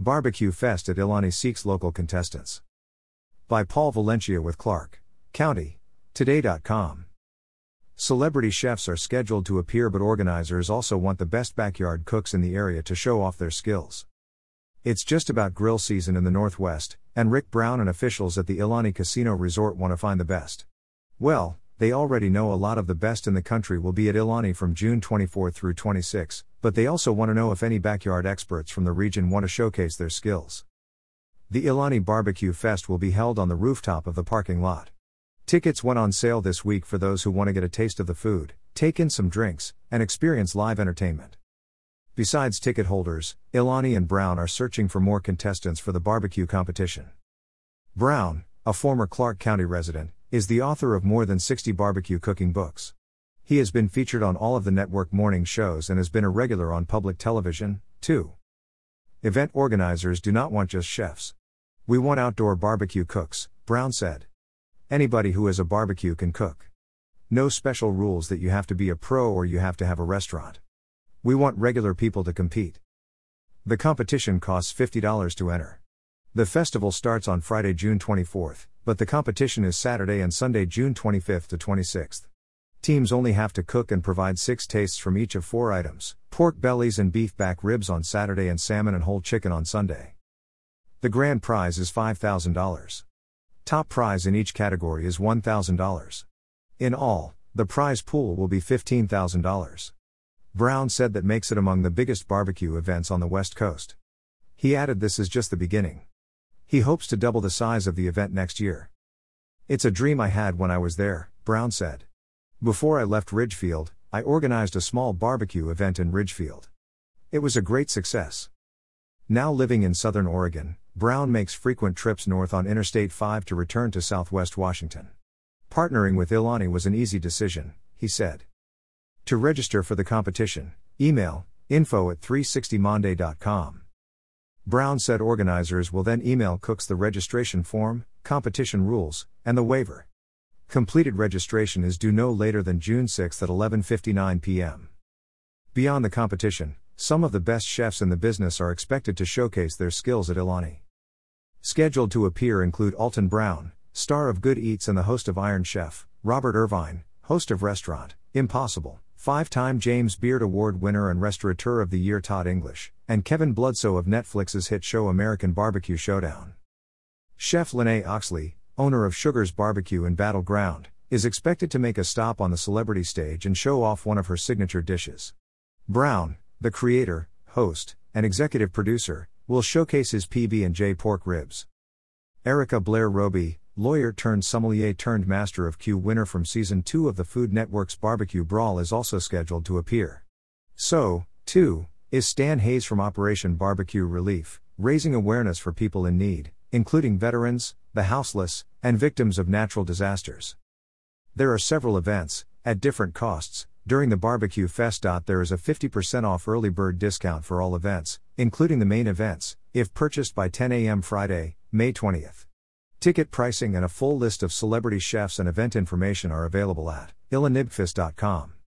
Barbecue Fest at Ilani seeks local contestants. By Paul Valencia with Clark County. Today.com. Celebrity chefs are scheduled to appear, but organizers also want the best backyard cooks in the area to show off their skills. It's just about grill season in the Northwest, and Rick Browne and officials at the Ilani Casino Resort want to find the best. Well, they already know a lot of the best in the country will be at Ilani from June 24 through 26, but they also want to know if any backyard experts from the region want to showcase their skills. The Ilani Barbecue Fest will be held on the rooftop of the parking lot. Tickets went on sale this week for those who want to get a taste of the food, take in some drinks, and experience live entertainment. Besides ticket holders, Ilani and Browne are searching for more contestants for the barbecue competition. Browne, a former Clark County resident, is the author of more than 60 barbecue cooking books. He has been featured on all of the network morning shows and has been a regular on public television, too. Event organizers do not want just chefs. We want outdoor barbecue cooks, Browne said. Anybody who has a barbecue can cook. No special rules that you have to be a pro or you have to have a restaurant. We want regular people to compete. The competition costs $50 to enter. The festival starts on Friday, June 24th, but the competition is Saturday and Sunday, June 25th to 26th. Teams only have to cook and provide six tastes from each of four items pork bellies and beef back ribs on Saturday and salmon and whole chicken on Sunday. The grand prize is $5,000. Top prize in each category is $1,000. In all, the prize pool will be $15,000. Browne said that makes it among the biggest barbecue events on the West Coast. He added this is just the beginning. He hopes to double the size of the event next year. It's a dream I had when I was there, Browne said. Before I left Ridgefield, I organized a small barbecue event in Ridgefield. It was a great success. Now living in southern Oregon, Browne makes frequent trips north on Interstate 5 to return to southwest Washington. Partnering with Ilani was an easy decision, he said. To register for the competition, email info at 360monday.com. Browne said organizers will then email cooks the registration form, competition rules, and the waiver. Completed registration is due no later than June 6 at 11:59 p.m. Beyond the competition, some of the best chefs in the business are expected to showcase their skills at Ilani. Scheduled to appear include Alton Brown, star of Good Eats and the host of Iron Chef, Robert Irvine, host of Restaurant Impossible, five time James Beard Award winner and Restaurateur of the Year Todd English, and Kevin Bludso of Netflix's hit show American Barbecue Showdown. Chef Lene Oxley, owner of Sugar's Barbecue in Battleground, is expected to make a stop on the celebrity stage and show off one of her signature dishes. Browne, the creator, host, and executive producer, will showcase his PB&J pork ribs. Erica Blaire Roby, lawyer turned sommelier turned master of Q winner from season 2 of the Food Network's Barbecue Brawl is also scheduled to appear. So, too, is Stan Hays from Operation Barbecue Relief, raising awareness for people in need, including veterans, the houseless, and victims of natural disasters. There are several events, at different costs, during the Barbecue Fest. There is a 50% off early bird discount for all events, including the main events, if purchased by 10 a.m. Friday, May 20th. Ticket pricing and a full list of celebrity chefs and event information are available at ilanibfest.com.